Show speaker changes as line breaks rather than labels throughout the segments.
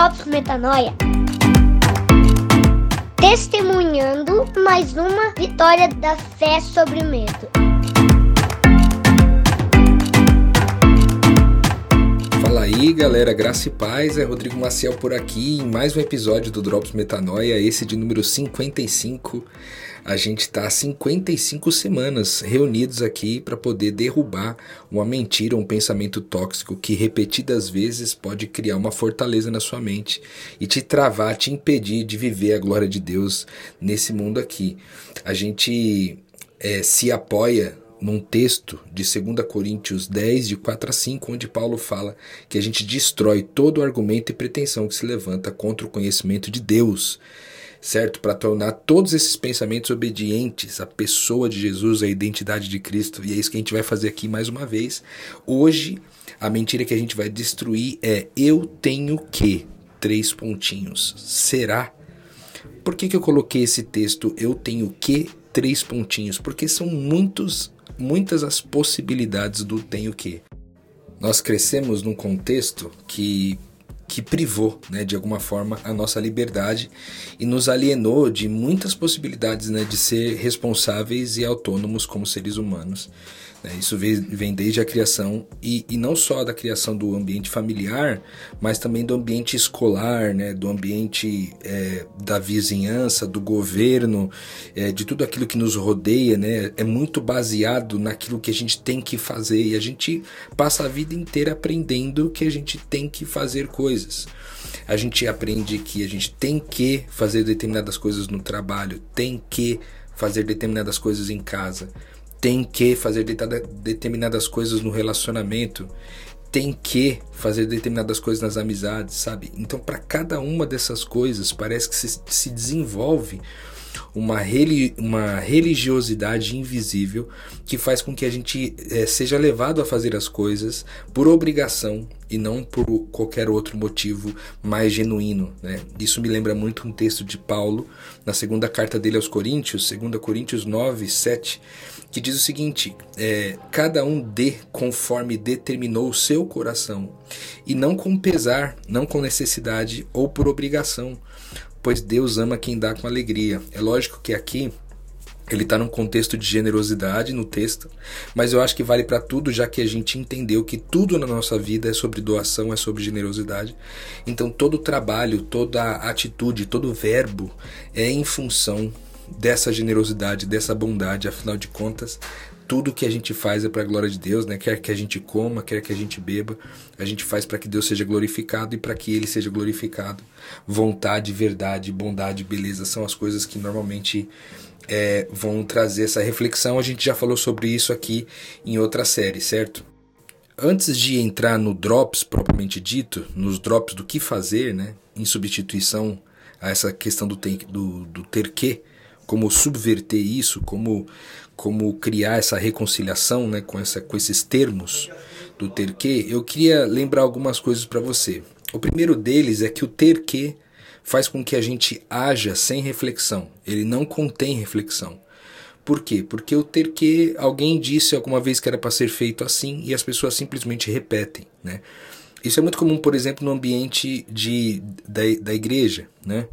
Drops Metanoia. Testemunhando mais uma vitória da fé sobre o medo.
Fala aí galera, graça e paz, é Rodrigo Maciel por aqui em mais um episódio do Drops Metanoia, esse de número 55. A gente está há 55 semanas reunidos aqui para poder derrubar uma mentira, um pensamento tóxico que repetidas vezes pode criar uma fortaleza na sua mente e te travar, te impedir de viver a glória de Deus nesse mundo aqui. A gente é, se apoia num texto de 2 Coríntios 10, de 4 a 5, onde Paulo fala que a gente destrói todo argumento e pretensão que se levanta contra o conhecimento de Deus certo? Para tornar todos esses pensamentos obedientes à pessoa de Jesus, à identidade de Cristo. E é isso que a gente vai fazer aqui mais uma vez. Hoje, a mentira que a gente vai destruir é: eu tenho que. Três pontinhos. Será? Por que, que eu coloquei esse texto? Eu tenho que. Três pontinhos. Porque são muitos, muitas as possibilidades do tenho que. Nós crescemos num contexto que que privou, né, de alguma forma, a nossa liberdade e nos alienou de muitas possibilidades né, de ser responsáveis e autônomos como seres humanos. Né? Isso vem desde a criação, e, e não só da criação do ambiente familiar, mas também do ambiente escolar, né? do ambiente é, da vizinhança, do governo, é, de tudo aquilo que nos rodeia. Né? É muito baseado naquilo que a gente tem que fazer, e a gente passa a vida inteira aprendendo que a gente tem que fazer coisas. A gente aprende que a gente tem que fazer determinadas coisas no trabalho, tem que fazer determinadas coisas em casa tem que fazer determinadas coisas no relacionamento, tem que fazer determinadas coisas nas amizades, sabe? Então, para cada uma dessas coisas, parece que se, se desenvolve uma, uma religiosidade invisível que faz com que a gente é, seja levado a fazer as coisas por obrigação e não por qualquer outro motivo mais genuíno. Né? Isso me lembra muito um texto de Paulo na segunda carta dele aos Coríntios, 2 Coríntios 9, 7, que diz o seguinte: é, cada um dê conforme determinou o seu coração, e não com pesar, não com necessidade ou por obrigação, pois Deus ama quem dá com alegria. É lógico que aqui ele está num contexto de generosidade no texto, mas eu acho que vale para tudo, já que a gente entendeu que tudo na nossa vida é sobre doação, é sobre generosidade. Então todo trabalho, toda atitude, todo verbo é em função dessa generosidade, dessa bondade, afinal de contas, tudo que a gente faz é para a glória de Deus, né? Quer que a gente coma, quer que a gente beba, a gente faz para que Deus seja glorificado e para que Ele seja glorificado. Vontade, verdade, bondade, beleza são as coisas que normalmente é, vão trazer essa reflexão. A gente já falou sobre isso aqui em outra série, certo? Antes de entrar no drops propriamente dito, nos drops do que fazer, né? Em substituição a essa questão do, do, do ter que, como subverter isso, como como criar essa reconciliação né, com, essa, com esses termos do ter que, eu queria lembrar algumas coisas para você. O primeiro deles é que o ter que faz com que a gente haja sem reflexão, ele não contém reflexão. Por quê? Porque o ter que alguém disse alguma vez que era para ser feito assim e as pessoas simplesmente repetem, né? Isso é muito comum, por exemplo, no ambiente de, da, da igreja, né?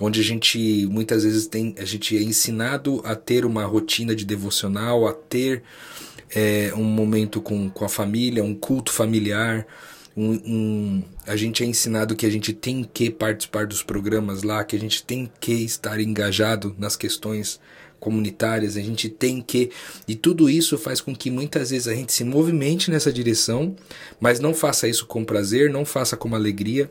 onde a gente muitas vezes tem, a gente é ensinado a ter uma rotina de devocional, a ter é, um momento com, com a família, um culto familiar. Um, um, a gente é ensinado que a gente tem que participar dos programas lá, que a gente tem que estar engajado nas questões comunitárias, a gente tem que. E tudo isso faz com que muitas vezes a gente se movimente nessa direção, mas não faça isso com prazer, não faça com alegria,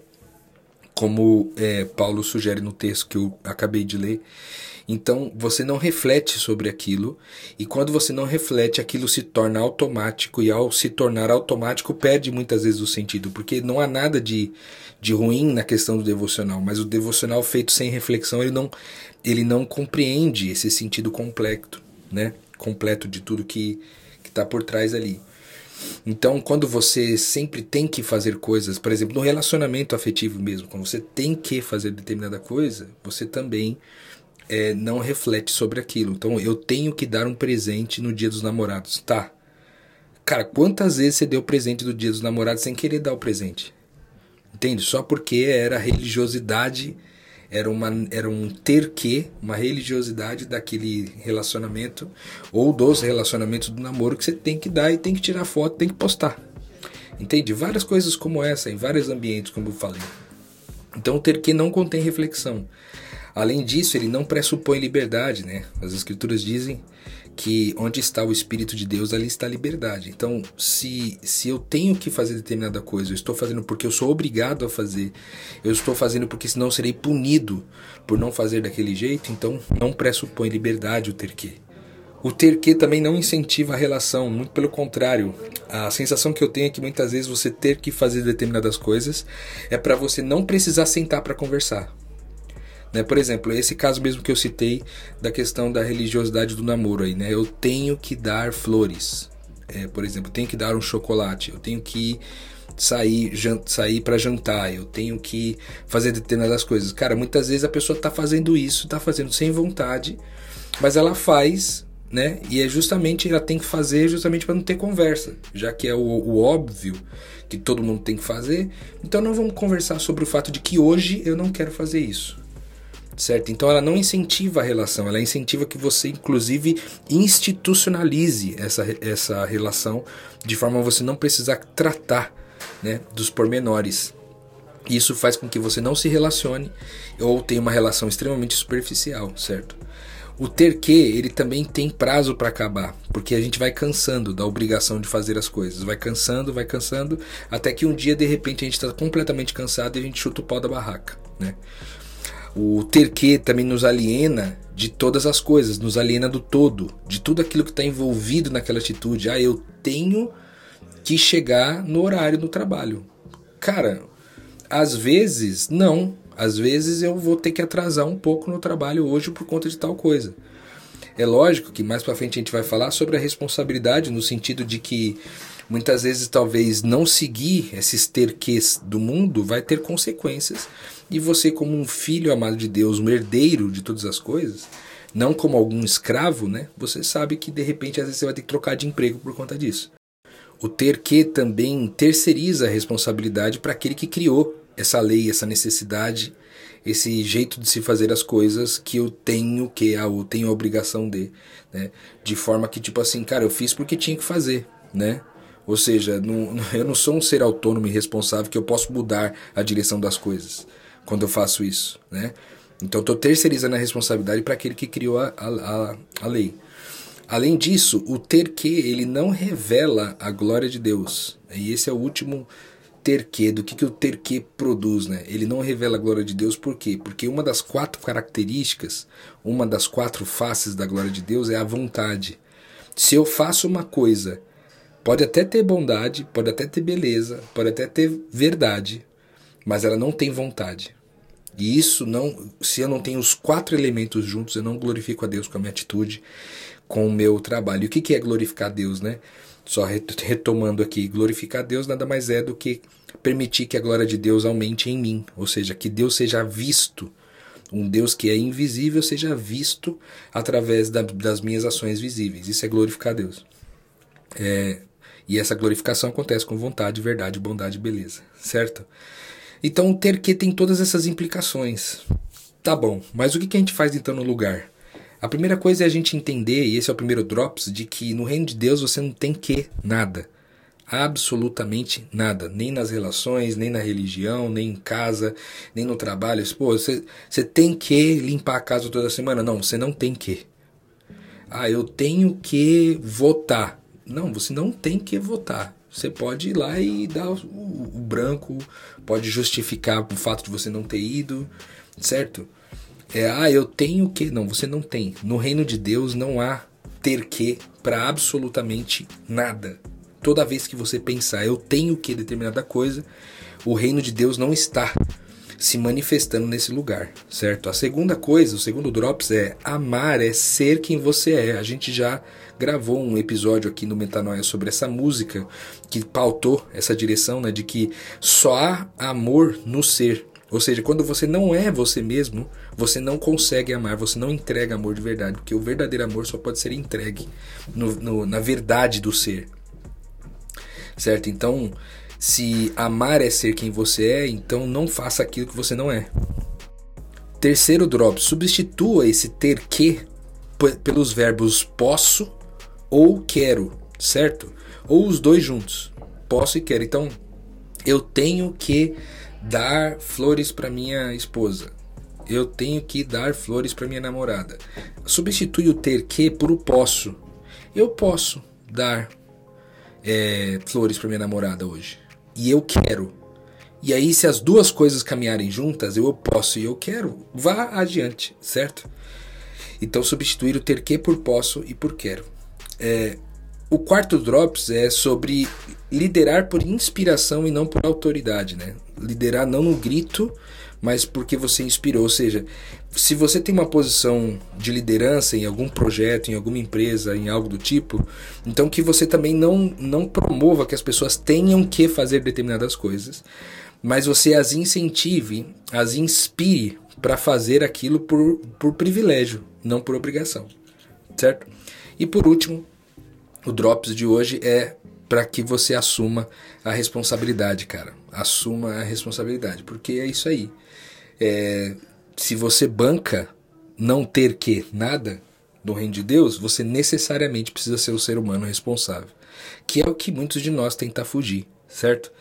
como é, Paulo sugere no texto que eu acabei de ler. Então você não reflete sobre aquilo, e quando você não reflete, aquilo se torna automático, e ao se tornar automático, perde muitas vezes o sentido, porque não há nada de, de ruim na questão do devocional, mas o devocional feito sem reflexão, ele não, ele não compreende esse sentido completo, né? completo de tudo que está por trás ali. Então, quando você sempre tem que fazer coisas, por exemplo, no relacionamento afetivo mesmo, quando você tem que fazer determinada coisa, você também é, não reflete sobre aquilo. Então, eu tenho que dar um presente no dia dos namorados. Tá. Cara, quantas vezes você deu presente do dia dos namorados sem querer dar o presente? Entende? Só porque era religiosidade, era, uma, era um ter que, uma religiosidade daquele relacionamento ou dos relacionamentos do namoro que você tem que dar e tem que tirar foto, tem que postar. Entende? Várias coisas como essa, em vários ambientes, como eu falei. Então, o ter que não contém reflexão. Além disso, ele não pressupõe liberdade, né? As escrituras dizem que onde está o Espírito de Deus, ali está a liberdade. Então, se, se eu tenho que fazer determinada coisa, eu estou fazendo porque eu sou obrigado a fazer, eu estou fazendo porque senão serei punido por não fazer daquele jeito, então não pressupõe liberdade o ter que. O ter que também não incentiva a relação, muito pelo contrário. A sensação que eu tenho é que muitas vezes você ter que fazer determinadas coisas é para você não precisar sentar para conversar. Né? Por exemplo, esse caso mesmo que eu citei da questão da religiosidade do namoro aí, né? Eu tenho que dar flores. É, por exemplo, tenho que dar um chocolate, eu tenho que sair, sair para jantar, eu tenho que fazer determinadas coisas. Cara, muitas vezes a pessoa tá fazendo isso, tá fazendo sem vontade, mas ela faz, né? E é justamente ela tem que fazer justamente para não ter conversa, já que é o, o, óbvio que todo mundo tem que fazer. Então não vamos conversar sobre o fato de que hoje eu não quero fazer isso certo? Então ela não incentiva a relação, ela incentiva que você, inclusive, institucionalize essa, essa relação de forma a você não precisar tratar né, dos pormenores. Isso faz com que você não se relacione ou tenha uma relação extremamente superficial, certo? O ter que, ele também tem prazo para acabar, porque a gente vai cansando da obrigação de fazer as coisas, vai cansando, vai cansando, até que um dia de repente a gente está completamente cansado e a gente chuta o pau da barraca, né? O ter que também nos aliena de todas as coisas, nos aliena do todo, de tudo aquilo que está envolvido naquela atitude. Ah, eu tenho que chegar no horário do trabalho. Cara, às vezes não. Às vezes eu vou ter que atrasar um pouco no trabalho hoje por conta de tal coisa. É lógico que mais para frente a gente vai falar sobre a responsabilidade no sentido de que muitas vezes talvez não seguir esses terques do mundo vai ter consequências e você, como um filho amado de Deus, um herdeiro de todas as coisas, não como algum escravo, né? Você sabe que de repente às vezes você vai ter que trocar de emprego por conta disso. O ter que também terceiriza a responsabilidade para aquele que criou essa lei, essa necessidade, esse jeito de se fazer as coisas que eu tenho que, eu tenho a obrigação de, né? De forma que tipo assim, cara, eu fiz porque tinha que fazer, né? Ou seja, não, eu não sou um ser autônomo e responsável que eu posso mudar a direção das coisas quando eu faço isso, né? Então estou terceirizando a responsabilidade para aquele que criou a, a, a lei. Além disso, o ter que ele não revela a glória de Deus. E esse é o último ter que, do que, que o ter que produz, né? Ele não revela a glória de Deus por quê? Porque uma das quatro características, uma das quatro faces da glória de Deus é a vontade. Se eu faço uma coisa, pode até ter bondade, pode até ter beleza, pode até ter verdade, mas ela não tem vontade. E isso não, se eu não tenho os quatro elementos juntos, eu não glorifico a Deus com a minha atitude, com o meu trabalho. E o que é glorificar a Deus, né? Só retomando aqui, glorificar a Deus nada mais é do que permitir que a glória de Deus aumente em mim, ou seja, que Deus seja visto, um Deus que é invisível seja visto através da, das minhas ações visíveis. Isso é glorificar a Deus. É, e essa glorificação acontece com vontade, verdade, bondade e beleza, certo? Então o ter que tem todas essas implicações. Tá bom, mas o que a gente faz então no lugar? A primeira coisa é a gente entender, e esse é o primeiro drops, de que no reino de Deus você não tem que nada. Absolutamente nada. Nem nas relações, nem na religião, nem em casa, nem no trabalho. Pô, você, você tem que limpar a casa toda semana? Não, você não tem que. Ah, eu tenho que votar. Não, você não tem que votar. Você pode ir lá e dar o, o, o branco, pode justificar o fato de você não ter ido, certo? É, ah, eu tenho que. Não, você não tem. No reino de Deus não há ter que para absolutamente nada. Toda vez que você pensar, eu tenho que determinada coisa, o reino de Deus não está se manifestando nesse lugar, certo? A segunda coisa, o segundo drops é amar é ser quem você é. A gente já gravou um episódio aqui no Metanoia sobre essa música que pautou essa direção, né, de que só há amor no ser. Ou seja, quando você não é você mesmo, você não consegue amar, você não entrega amor de verdade, porque o verdadeiro amor só pode ser entregue no, no, na verdade do ser. Certo? Então, Se amar é ser quem você é, então não faça aquilo que você não é. Terceiro drop, substitua esse ter que pelos verbos posso ou quero, certo? Ou os dois juntos. Posso e quero. Então, eu tenho que dar flores para minha esposa. Eu tenho que dar flores para minha namorada. Substitui o ter que por o posso. Eu posso dar é, flores para minha namorada hoje. E eu quero. E aí, se as duas coisas caminharem juntas, eu posso e eu quero, vá adiante, certo? Então, substituir o ter que por posso e por quero. É, o quarto Drops é sobre liderar por inspiração e não por autoridade, né? Liderar não no grito, mas porque você inspirou. Ou seja, se você tem uma posição de liderança em algum projeto, em alguma empresa, em algo do tipo, então que você também não, não promova que as pessoas tenham que fazer determinadas coisas, mas você as incentive, as inspire para fazer aquilo por, por privilégio, não por obrigação, certo? E por último, o Drops de hoje é para que você assuma a responsabilidade, cara. Assuma a responsabilidade, porque é isso aí. É, se você banca não ter que nada no reino de Deus, você necessariamente precisa ser o ser humano responsável, que é o que muitos de nós tentam fugir, certo?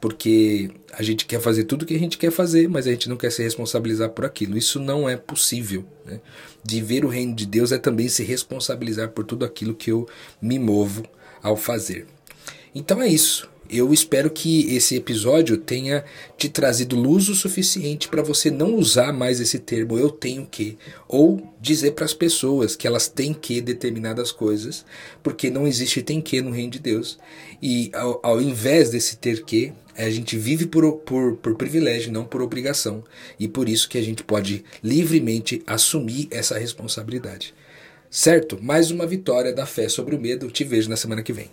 Porque a gente quer fazer tudo o que a gente quer fazer, mas a gente não quer se responsabilizar por aquilo. Isso não é possível. Né? De ver o reino de Deus é também se responsabilizar por tudo aquilo que eu me movo ao fazer. Então é isso. Eu espero que esse episódio tenha te trazido luz o suficiente para você não usar mais esse termo eu tenho que ou dizer para as pessoas que elas têm que determinadas coisas, porque não existe tem que no reino de Deus. E ao, ao invés desse ter que, a gente vive por, por, por privilégio, não por obrigação. E por isso que a gente pode livremente assumir essa responsabilidade. Certo? Mais uma vitória da fé sobre o medo. Te vejo na semana que vem.